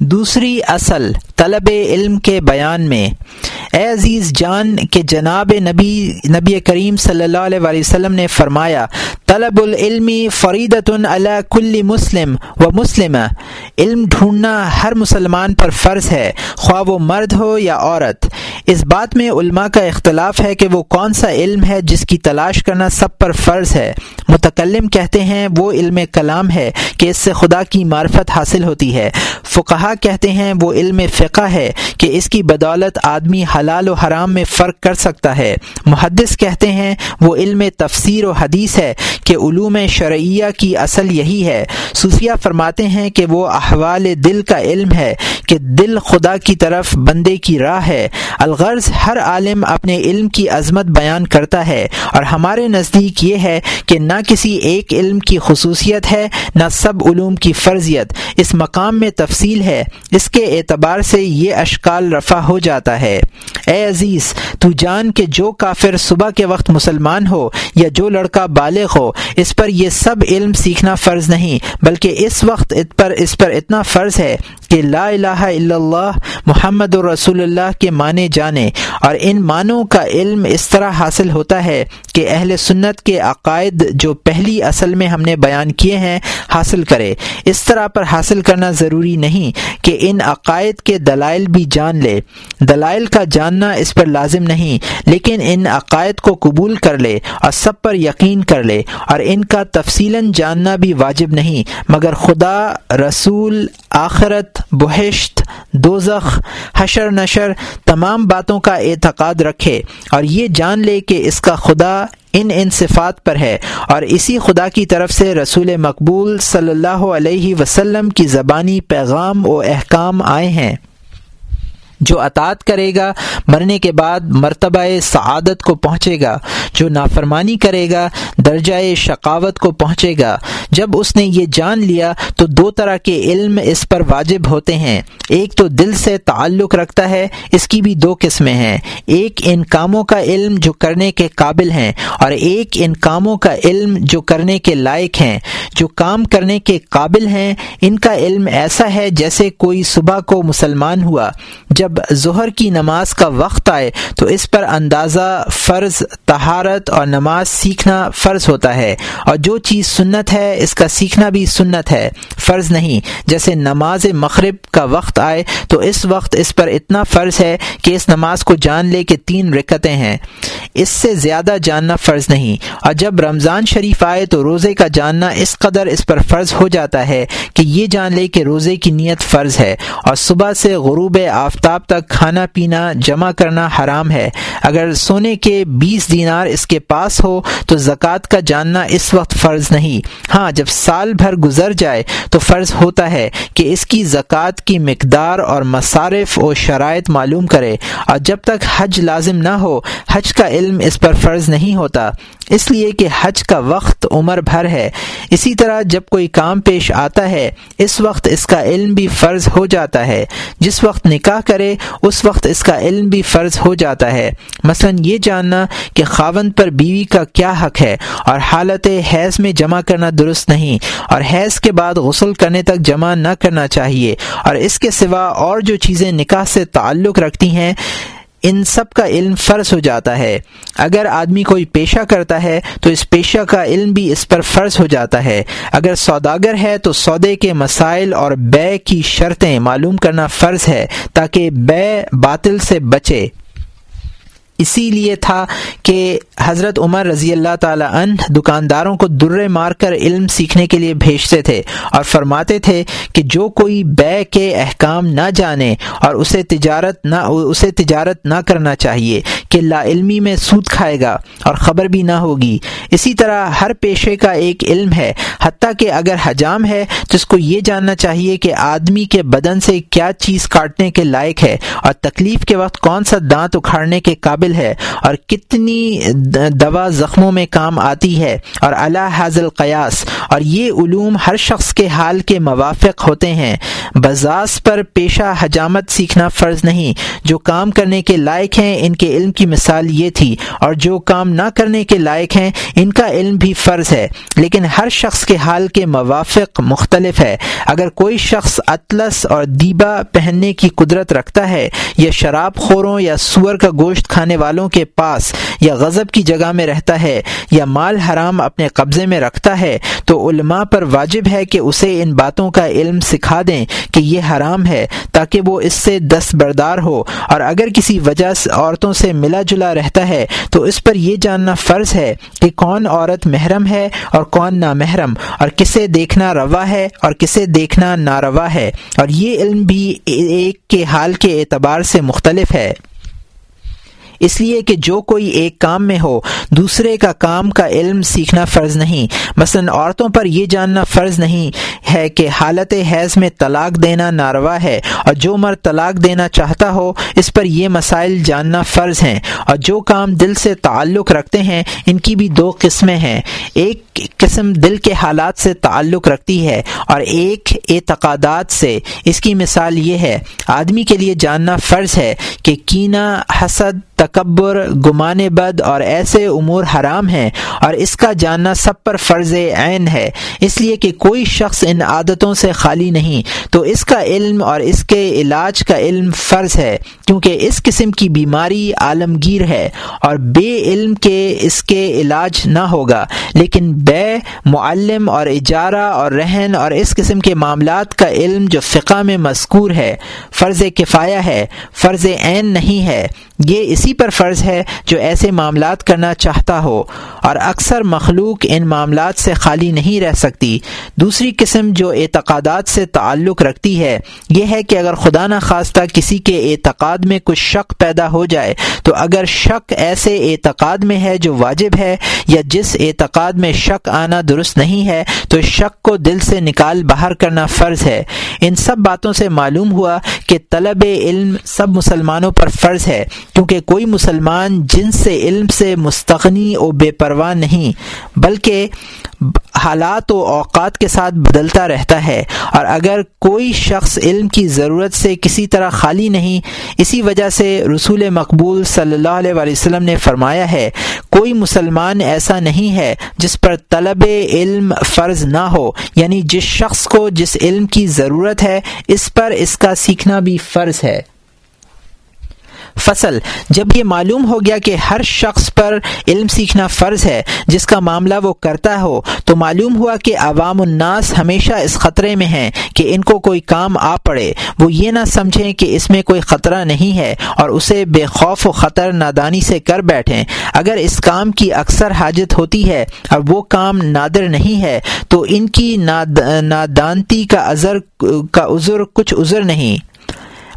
دوسری اصل طلب علم کے بیان میں اے عزیز جان کہ جناب نبی نبی کریم صلی اللہ علیہ وسلم نے فرمایا، طلب العلمی فریدۃ اللہ کل مسلم و مسلم علم ڈھونڈنا ہر مسلمان پر فرض ہے، خواہ وہ مرد ہو یا عورت۔ اس بات میں علماء کا اختلاف ہے کہ وہ کون سا علم ہے جس کی تلاش کرنا سب پر فرض ہے۔ متکلم کہتے ہیں، وہ علم کلام ہے کہ اس سے خدا کی معرفت حاصل ہوتی ہے۔ فقہا کہتے ہیں، وہ علم فقہ ہے کہ اس کی بدولت آدمی حلال و حرام میں فرق کر سکتا ہے۔ محدث کہتے ہیں، وہ علم تفسیر و حدیث ہے کہ علوم شرعیہ کی اصل یہی ہے۔ صوفیہ فرماتے ہیں کہ وہ احوال دل کا علم ہے کہ دل خدا کی طرف بندے کی راہ ہے۔ الغرض ہر عالم اپنے علم کی عظمت بیان کرتا ہے۔ اور ہمارے نزدیک یہ ہے کہ نہ کسی ایک علم کی خصوصیت ہے، نہ سب علوم کی فرضیت۔ اس مقام میں تفصیل ہے۔ اس کے اعتبار سے یہ اشکال رفع ہو جاتا ہے۔ اے عزیز، تو جان کہ جو کافر صبح کے وقت مسلمان ہو یا جو لڑکا بالغ ہو، اس پر یہ سب علم سیکھنا فرض نہیں، بلکہ اس وقت پر، اس پر اتنا فرض ہے کہ لا الہ الا اللہ محمد الرسول اللہ کے معنی جانے اور ان معنوں کا علم اس طرح حاصل ہوتا ہے کہ اہل سنت کے عقائد جو پہلی اصل میں ہم نے بیان کیے ہیں حاصل کرے۔ اس طرح پر حاصل کرنا ضروری نہیں کہ ان عقائد کے دلائل بھی جان لے۔ دلائل کا جاننا اس پر لازم نہیں، لیکن ان عقائد کو قبول کر لے اور سب پر یقین کر لے اور ان کا تفصیل جاننا بھی واجب نہیں۔ مگر خدا رسول آخرت بہشت دوزخ، حشر، نشر تمام باتوں کا اعتقاد رکھے اور یہ جان لے کہ اس کا خدا ان ان صفات پر ہے اور اسی خدا کی طرف سے رسول مقبول صلی اللہ علیہ وسلم کی زبانی پیغام و احکام آئے ہیں۔ جو اطاط کرے گا، مرنے کے بعد مرتبہ سعادت کو پہنچے گا۔ جو نافرمانی کرے گا درجۂ شقاوت کو پہنچے گا۔ جب اس نے یہ جان لیا، تو دو طرح کے علم اس پر واجب ہوتے ہیں۔ ایک تو دل سے تعلق رکھتا ہے، اس کی بھی دو قسمیں ہیں۔ ایک ان کاموں کا علم جو کرنے کے قابل ہیں، اور ایک ان کاموں کا علم جو کرنے کے لائق ہیں۔ جو کام کرنے کے قابل ہیں، ان کا علم ایسا ہے جیسے کوئی صبح کو مسلمان ہوا۔ جب ظہر کی نماز کا وقت آئے تو اس پر اندازہ فرض تہارت اور نماز سیکھنا فرض ہوتا ہے اور جو چیز سنت ہے، اس کا سیکھنا بھی سنت ہے۔ فرض نہیں، جیسے نماز مغرب کا وقت آئے تو اس وقت اس پر اتنا فرض ہے کہ اس نماز کو جان لے کہ تین رکتیں ہیں۔ اس سے زیادہ جاننا فرض نہیں۔ اور جب رمضان شریف آئے تو روزے کا جاننا اس قدر اس پر فرض ہو جاتا ہے کہ یہ جان لے کہ روزے کی نیت فرض ہے اور صبح سے غروب آفتاب تک کھانا پینا جمع کرنا حرام ہے۔ اگر سونے کے بیس دینار اس کے پاس ہو، تو زکوٰۃ کا جاننا اس وقت فرض نہیں۔ ہاں جب سال بھر گزر جائے، تو فرض ہوتا ہے کہ اس کی زکوٰۃ کی مقدار اور مصارف و شرائط معلوم کرے۔ اور جب تک حج لازم نہ ہو، حج کا علم اس پر فرض نہیں ہوتا۔ اس لیے کہ حج کا وقت عمر بھر ہے۔ اسی طرح جب کوئی کام پیش آتا ہے، اس وقت اس کا علم بھی فرض ہو جاتا ہے۔ جس وقت نکاح کرے، اس وقت اس کا علم بھی فرض ہو جاتا ہے۔ مثلا یہ جاننا کہ خاون پر بیوی کا کیا حق ہے اور حالت حیض میں جمع کرنا درست نہیں، اور حیض کے بعد غسل کرنے تک جمع نہ کرنا چاہیے۔ اور اس کے سوا اور جو چیزیں نکاح سے تعلق رکھتی ہیں ان سب کا علم فرض ہو جاتا ہے۔ اگر آدمی کوئی پیشہ کرتا ہے، تو اس پیشہ کا علم بھی اس پر فرض ہو جاتا ہے۔ اگر سوداگر ہے، تو سودے کے مسائل اور بے کی شرطیں معلوم کرنا فرض ہے، تاکہ بے باطل سے بچے۔ اسی لیے تھا کہ حضرت عمر رضی اللہ تعالیٰ عنہ دکانداروں کو درے مار کر علم سیکھنے کے لیے بھیجتے تھے اور فرماتے تھے کہ جو کوئی بے کے احکام نہ جانے اور اسے تجارت نہ اسے تجارت نہ کرنا چاہیے کہ لا علمی میں سود کھائے گا اور خبر بھی نہ ہوگی۔ اسی طرح ہر پیشے کا ایک علم ہے، حتیٰ کہ اگر حجام ہے تو اس کو یہ جاننا چاہیے کہ آدمی کے بدن سے کیا چیز کاٹنے کے لائق ہے اور تکلیف کے وقت کون سا دانت اکھاڑنے کے قابل قابل ہے اور کتنی دوا زخموں میں کام آتی ہے اور اللہ حاضل قیاس اور یہ علوم ہر شخص کے حال کے موافق ہوتے ہیں۔ بزاس پر پیشہ حجامت سیکھنا فرض نہیں۔ جو کام کرنے کے لائق ہیں، ان کے علم کی مثال یہ تھی اور جو کام نہ کرنے کے لائق ہیں، ان کا علم بھی فرض ہے، لیکن ہر شخص کے حال کے موافق مختلف ہے۔ اگر کوئی شخص اطلس اور دیبا پہننے کی قدرت رکھتا ہے، یا شراب خوروں یا سور کا گوشت کھانے والوں کے پاس، یا غضب کی جگہ میں رہتا ہے، یا مال حرام اپنے قبضے میں رکھتا ہے، تو علماء پر واجب ہے کہ اسے ان باتوں کا علم سکھا دیں کہ یہ حرام ہے، تاکہ وہ اس سے دست بردار ہو۔ اور اگر کسی وجہ سے عورتوں سے ملا جلا رہتا ہے، تو اس پر یہ جاننا فرض ہے کہ کون عورت محرم ہے اور کون نامحرم، اور کسے دیکھنا روا ہے اور کسے دیکھنا ناروا ہے۔ اور یہ علم بھی ایک کے حال کے اعتبار سے مختلف ہے۔ اس لیے کہ جو کوئی ایک کام میں ہو، دوسرے کا کام کا علم سیکھنا فرض نہیں۔ مثلا عورتوں پر یہ جاننا فرض نہیں ہے کہ حالت حیض میں طلاق دینا ناروا ہے اور جو مرد طلاق دینا چاہتا ہو، اس پر یہ مسائل جاننا فرض ہیں۔ اور جو کام دل سے تعلق رکھتے ہیں، ان کی بھی دو قسمیں ہیں۔ ایک قسم دل کے حالات سے تعلق رکھتی ہے اور ایک اعتقادات سے۔ اس کی مثال یہ ہے، آدمی کے لیے جاننا فرض ہے کہ کینہ، حسد، تکبر، گمان بد اور ایسے امور حرام ہیں اور اس کا جاننا سب پر فرض عین ہے۔ اس لیے کہ کوئی شخص ان عادتوں سے خالی نہیں، تو اس کا علم اور اس کے علاج کا علم فرض ہے، کیونکہ اس قسم کی بیماری عالمگیر ہے اور بے علم کے اس کے علاج نہ ہوگا۔ لیکن بے، معلم اور اجارہ اور رہن اور اس قسم کے معاملات کا علم جو فقہ میں مذکور ہے، فرض کفایہ ہے، فرض عین نہیں ہے۔ یہ اسی پر فرض ہے جو ایسے معاملات کرنا چاہتا ہو، اور اکثر مخلوق ان معاملات سے خالی نہیں رہ سکتی۔ دوسری قسم جو اعتقادات سے تعلق رکھتی ہے، یہ ہے کہ اگر خدا نخواستہ کسی کے اعتقاد میں کچھ شک پیدا ہو جائے، تو اگر شک ایسے اعتقاد میں ہے جو واجب ہے، یا جس اعتقاد میں شک آنا درست نہیں ہے، تو شک کو دل سے نکال باہر کرنا فرض ہے۔ ان سب باتوں سے معلوم ہوا کہ طلب علم سب مسلمانوں پر فرض ہے۔ کیونکہ کوئی مسلمان جن سے علم سے مستغنی و بے پرواہ نہیں، بلکہ حالات و اوقات کے ساتھ بدلتا رہتا ہے۔ اور اگر کوئی شخص علم کی ضرورت سے کسی طرح خالی نہیں، اسی وجہ سے رسول مقبول صلی اللہ علیہ وسلم نے فرمایا ہے، کوئی مسلمان ایسا نہیں ہے جس پر طلب علم فرض نہ ہو۔ یعنی جس شخص کو جس علم کی ضرورت ہے، اس پر اس کا سیکھنا بھی فرض ہے۔ فصل۔ جب یہ معلوم ہو گیا کہ ہر شخص پر علم سیکھنا فرض ہے، جس کا معاملہ وہ کرتا ہو، تو معلوم ہوا کہ عوام الناس ہمیشہ اس خطرے میں ہیں کہ ان کو کوئی کام آ پڑے۔ وہ یہ نہ سمجھیں کہ اس میں کوئی خطرہ نہیں ہے اور اسے بے خوف و خطر نادانی سے کر بیٹھیں۔ اگر اس کام کی اکثر حاجت ہوتی ہے اور وہ کام نادر نہیں ہے، تو ان کی ناد، نادانتی کا عذر کا عذر کچھ عذر نہیں۔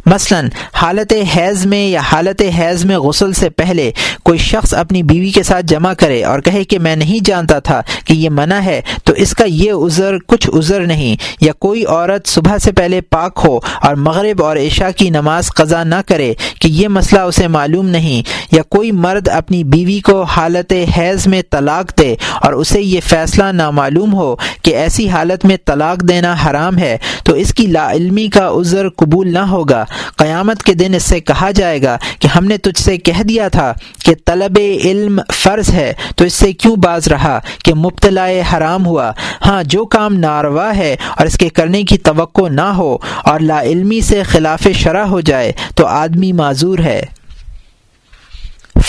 مثلا حالت حیض میں یا حالت حیض میں غسل سے پہلے کوئی شخص اپنی بیوی کے ساتھ جمع کرے اور کہے کہ میں نہیں جانتا تھا کہ یہ منع ہے، تو اس کا یہ عذر کچھ عذر نہیں۔ یا کوئی عورت صبح سے پہلے پاک ہو اور مغرب اور عشاء کی نماز قضا نہ کرے کہ یہ مسئلہ اسے معلوم نہیں۔ یا کوئی مرد اپنی بیوی کو حالت حیض میں طلاق دے اور اسے یہ فیصلہ نامعلوم ہو کہ ایسی حالت میں طلاق دینا حرام ہے، تو اس کی لا علمی کا عذر قبول نہ ہوگا۔ قیامت کے دن اس سے کہا جائے گا کہ ہم نے تجھ سے کہہ دیا تھا کہ طلب علم فرض ہے، تو اس سے کیوں باز رہا کہ مبتلا حرام ہوا؟ ہاں جو کام ناروا ہے اور اس کے کرنے کی توقع نہ ہو اور لا علمی سے خلاف شرح ہو جائے، تو آدمی معذور ہے۔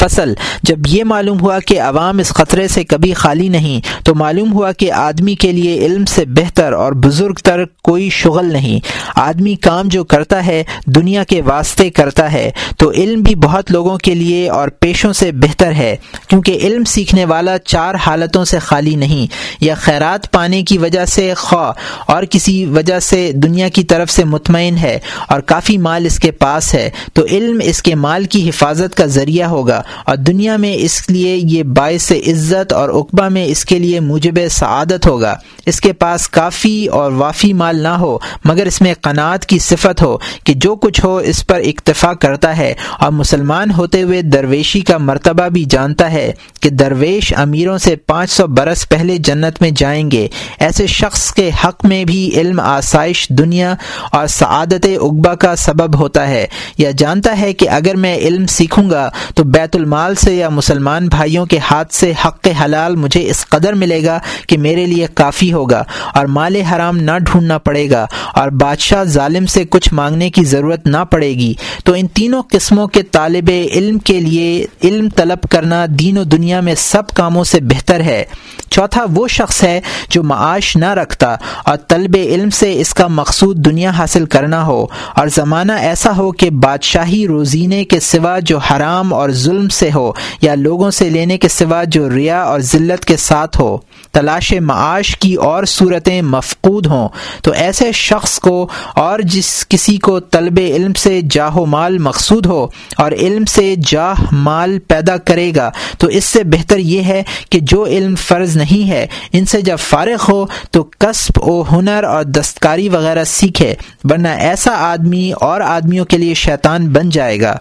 فصل۔ جب یہ معلوم ہوا کہ عوام اس خطرے سے کبھی خالی نہیں، تو معلوم ہوا کہ آدمی کے لیے علم سے بہتر اور بزرگ تر کوئی شغل نہیں۔ آدمی کام جو کرتا ہے، دنیا کے واسطے کرتا ہے۔ تو علم بھی بہت لوگوں کے لیے اور پیشوں سے بہتر ہے، کیونکہ علم سیکھنے والا چار حالتوں سے خالی نہیں۔ یا خیرات پانے کی وجہ سے خواہ، اور کسی وجہ سے دنیا کی طرف سے مطمئن ہے اور کافی مال اس کے پاس ہے۔ تو علم اس کے مال کی حفاظت کا ذریعہ ہوگا۔ اور دنیا میں اس لیے یہ باعث عزت اور اقبا میں اس کے لیے موجب سعادت ہوگا۔ اس کے پاس کافی اور وافی مال نہ ہو، مگر اس میں قناعت کی صفت ہو کہ جو کچھ ہو اس پر اکتفا کرتا ہے۔ اور مسلمان ہوتے ہوئے درویشی کا مرتبہ بھی جانتا ہے کہ درویش امیروں سے پانچ سو برس پہلے جنت میں جائیں گے۔ ایسے شخص کے حق میں بھی علم آسائش دنیا اور سعادت اقبا کا سبب ہوتا ہے۔ یا جانتا ہے کہ اگر میں علم سیکھوں گا تو بیت المال سے یا مسلمان بھائیوں کے ہاتھ سے حق حلال مجھے اس قدر ملے گا کہ میرے لیے کافی ہوگا اور مال حرام نہ ڈھونڈنا پڑے گا اور بادشاہ ظالم سے کچھ مانگنے کی ضرورت نہ پڑے گی۔ تو ان تینوں قسموں کے طالب علم کے لیے علم طلب کرنا دین و دنیا میں سب کاموں سے بہتر ہے۔ چوتھا وہ شخص ہے جو معاش نہ رکھتا اور طلب علم سے اس کا مقصود دنیا حاصل کرنا ہو۔ اور زمانہ ایسا ہو کہ بادشاہی روزینے کے سوا جو حرام اور ظلم سے ہو یا لوگوں سے لینے کے سوا جو ریا اور ذلت کے ساتھ ہو، تلاش معاش کی اور صورتیں مفقود ہوں، تو ایسے شخص کو اور جس کسی کو طلب علم سے جاہ و مال مقصود ہو اور علم سے جاہ مال پیدا کرے گا، تو اس سے بہتر یہ ہے کہ جو علم فرض نہیں ہے، ان سے جب فارغ ہو تو کسب و ہنر اور دستکاری وغیرہ سیکھے، ورنہ ایسا آدمی اور آدمیوں کے لیے شیطان بن جائے گا۔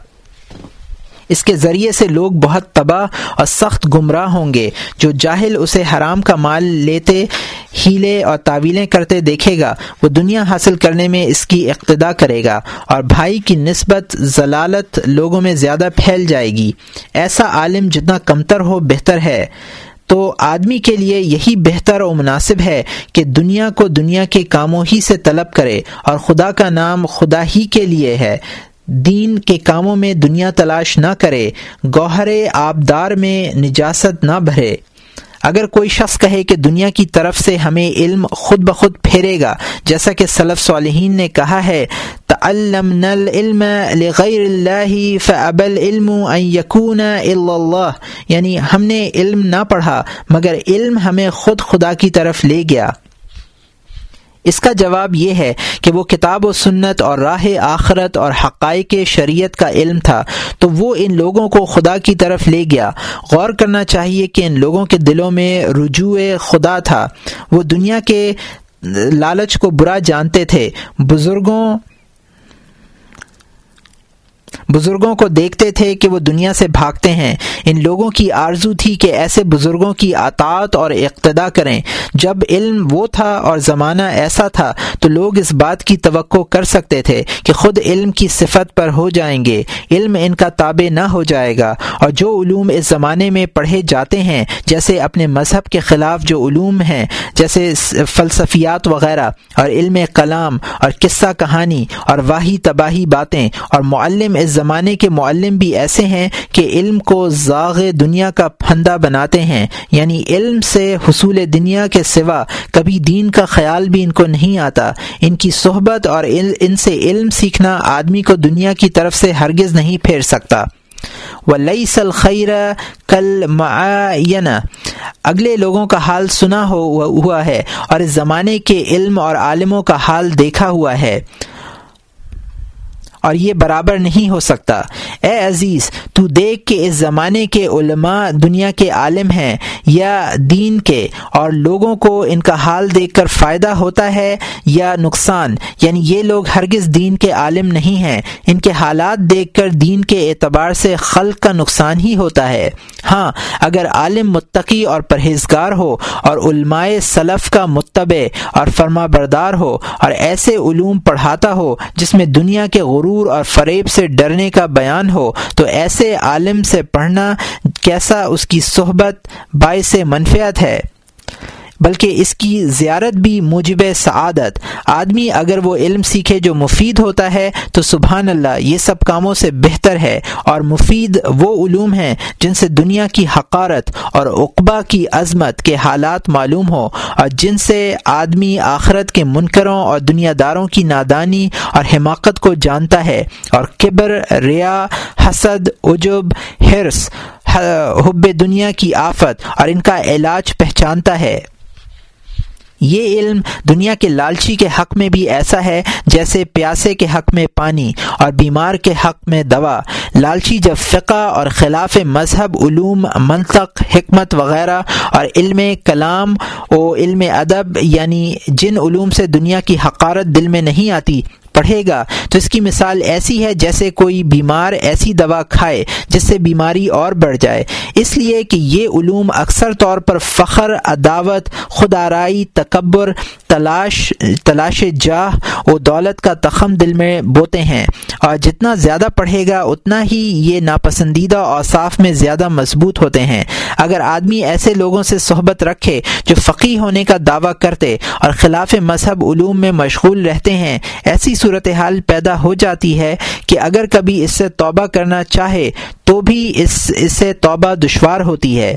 اس کے ذریعے سے لوگ بہت تباہ اور سخت گمراہ ہوں گے۔ جو جاہل اسے حرام کا مال لیتے، ہیلے اور تعویلیں کرتے دیکھے گا، وہ دنیا حاصل کرنے میں اس کی اقتدا کرے گا اور بھائی کی نسبت ضلالت لوگوں میں زیادہ پھیل جائے گی۔ ایسا عالم جتنا کمتر ہو بہتر ہے۔ تو آدمی کے لیے یہی بہتر و مناسب ہے کہ دنیا کو دنیا کے کاموں ہی سے طلب کرے اور خدا کا نام خدا ہی کے لیے ہے۔ دین کے کاموں میں دنیا تلاش نہ کرے گوہر آبدار میں نجاست نہ بھرے۔ اگر کوئی شخص کہے کہ دنیا کی طرف سے ہمیں علم خود بخود پھیرے گا، جیسا کہ صلف صالحین نے کہا ہے تعلم نل علم لغیر اللہ فعبل علم یقون اللہ۔ یعنی ہم نے علم نہ پڑھا، مگر علم ہمیں خود خدا کی طرف لے گیا۔ اس کا جواب یہ ہے کہ وہ کتاب و سنت اور راہ آخرت اور حقائق شریعت کا علم تھا، تو وہ ان لوگوں کو خدا کی طرف لے گیا۔ غور کرنا چاہیے کہ ان لوگوں کے دلوں میں رجوع خدا تھا۔ وہ دنیا کے لالچ کو برا جانتے تھے۔ بزرگوں بزرگوں کو دیکھتے تھے کہ وہ دنیا سے بھاگتے ہیں۔ ان لوگوں کی آرزو تھی کہ ایسے بزرگوں کی اطاعت اور اقتدا کریں۔ جب علم وہ تھا اور زمانہ ایسا تھا، تو لوگ اس بات کی توقع کر سکتے تھے کہ خود علم کی صفت پر ہو جائیں گے۔ علم ان کا تابع نہ ہو جائے گا۔ اور جو علوم اس زمانے میں پڑھے جاتے ہیں، جیسے اپنے مذہب کے خلاف جو علوم ہیں، جیسے فلسفیات وغیرہ، اور علم کلام اور قصہ کہانی اور واحی تباہی باتیں اور معلم اس زمانے کے معلم بھی ایسے ہیں کہ علم کو زاغ دنیا کا پھندا بناتے ہیں۔ یعنی علم سے حصول دنیا کے سوا کبھی دین کا خیال بھی ان کو نہیں آتا۔ ان کی صحبت اور ان سے علم سیکھنا آدمی کو دنیا کی طرف سے ہرگز نہیں پھیر سکتا۔ ولی سل خیر کل معین اگلے لوگوں کا حال سنا ہوا ہے اور اس زمانے کے علم اور عالموں کا حال دیکھا ہوا ہے۔ اور یہ برابر نہیں ہو سکتا۔ اے عزیز، تو دیکھ کے اس زمانے کے علماء دنیا کے عالم ہیں یا دین کے، اور لوگوں کو ان کا حال دیکھ کر فائدہ ہوتا ہے یا نقصان۔ یعنی یہ لوگ ہرگز دین کے عالم نہیں ہیں۔ ان کے حالات دیکھ کر دین کے اعتبار سے خلق کا نقصان ہی ہوتا ہے۔ ہاں اگر عالم متقی اور پرہیزگار ہو، اور علماء صلف کا متبع اور فرما بردار ہو، اور ایسے علوم پڑھاتا ہو جس میں دنیا کے غرور اور فریب سے ڈرنے کا بیان ہو، تو ایسے عالم سے پڑھنا کیسا اس کی صحبت باعث منفیت ہے؟ بلکہ اس کی زیارت بھی موجب سعادت۔ آدمی اگر وہ علم سیکھے جو مفید ہوتا ہے، تو سبحان اللہ، یہ سب کاموں سے بہتر ہے۔ اور مفید وہ علوم ہیں جن سے دنیا کی حقارت اور اقبا کی عظمت کے حالات معلوم ہو اور جن سے آدمی آخرت کے منکروں اور دنیا داروں کی نادانی اور حماقت کو جانتا ہے۔ اور کبر، ریا، حسد، عجب، حرص حب دنیا کی آفت اور ان کا علاج پہچانتا ہے۔ یہ علم دنیا کے لالچی کے حق میں بھی ایسا ہے جیسے پیاسے کے حق میں پانی اور بیمار کے حق میں دوا۔ لالچی جب فقہ اور خلاف مذہب، علوم، منطق، حکمت وغیرہ اور علم کلام و علم ادب یعنی جن علوم سے دنیا کی حقارت دل میں نہیں آتی، پڑھے گا۔ تو اس کی مثال ایسی ہے جیسے کوئی بیمار ایسی دوا کھائے جس سے بیماری اور بڑھ جائے۔ اس لیے کہ یہ علوم اکثر طور پر فخر، عداوت خود آرائی تکبر، تلاش تلاش جاہ و دولت کا تخم دل میں بوتے ہیں۔ اور جتنا زیادہ پڑھے گا، اتنا ہی یہ ناپسندیدہ اوصاف میں زیادہ مضبوط ہوتے ہیں۔ اگر آدمی ایسے لوگوں سے صحبت رکھے جو فقی ہونے کا دعویٰ کرتے اور خلاف مذہب علوم میں مشغول رہتے ہیں، ایسی صورتحال پیدا ہو جاتی ہے کہ اگر کبھی اس سے توبہ کرنا چاہے تو بھی اس سے توبہ دشوار ہوتی ہے۔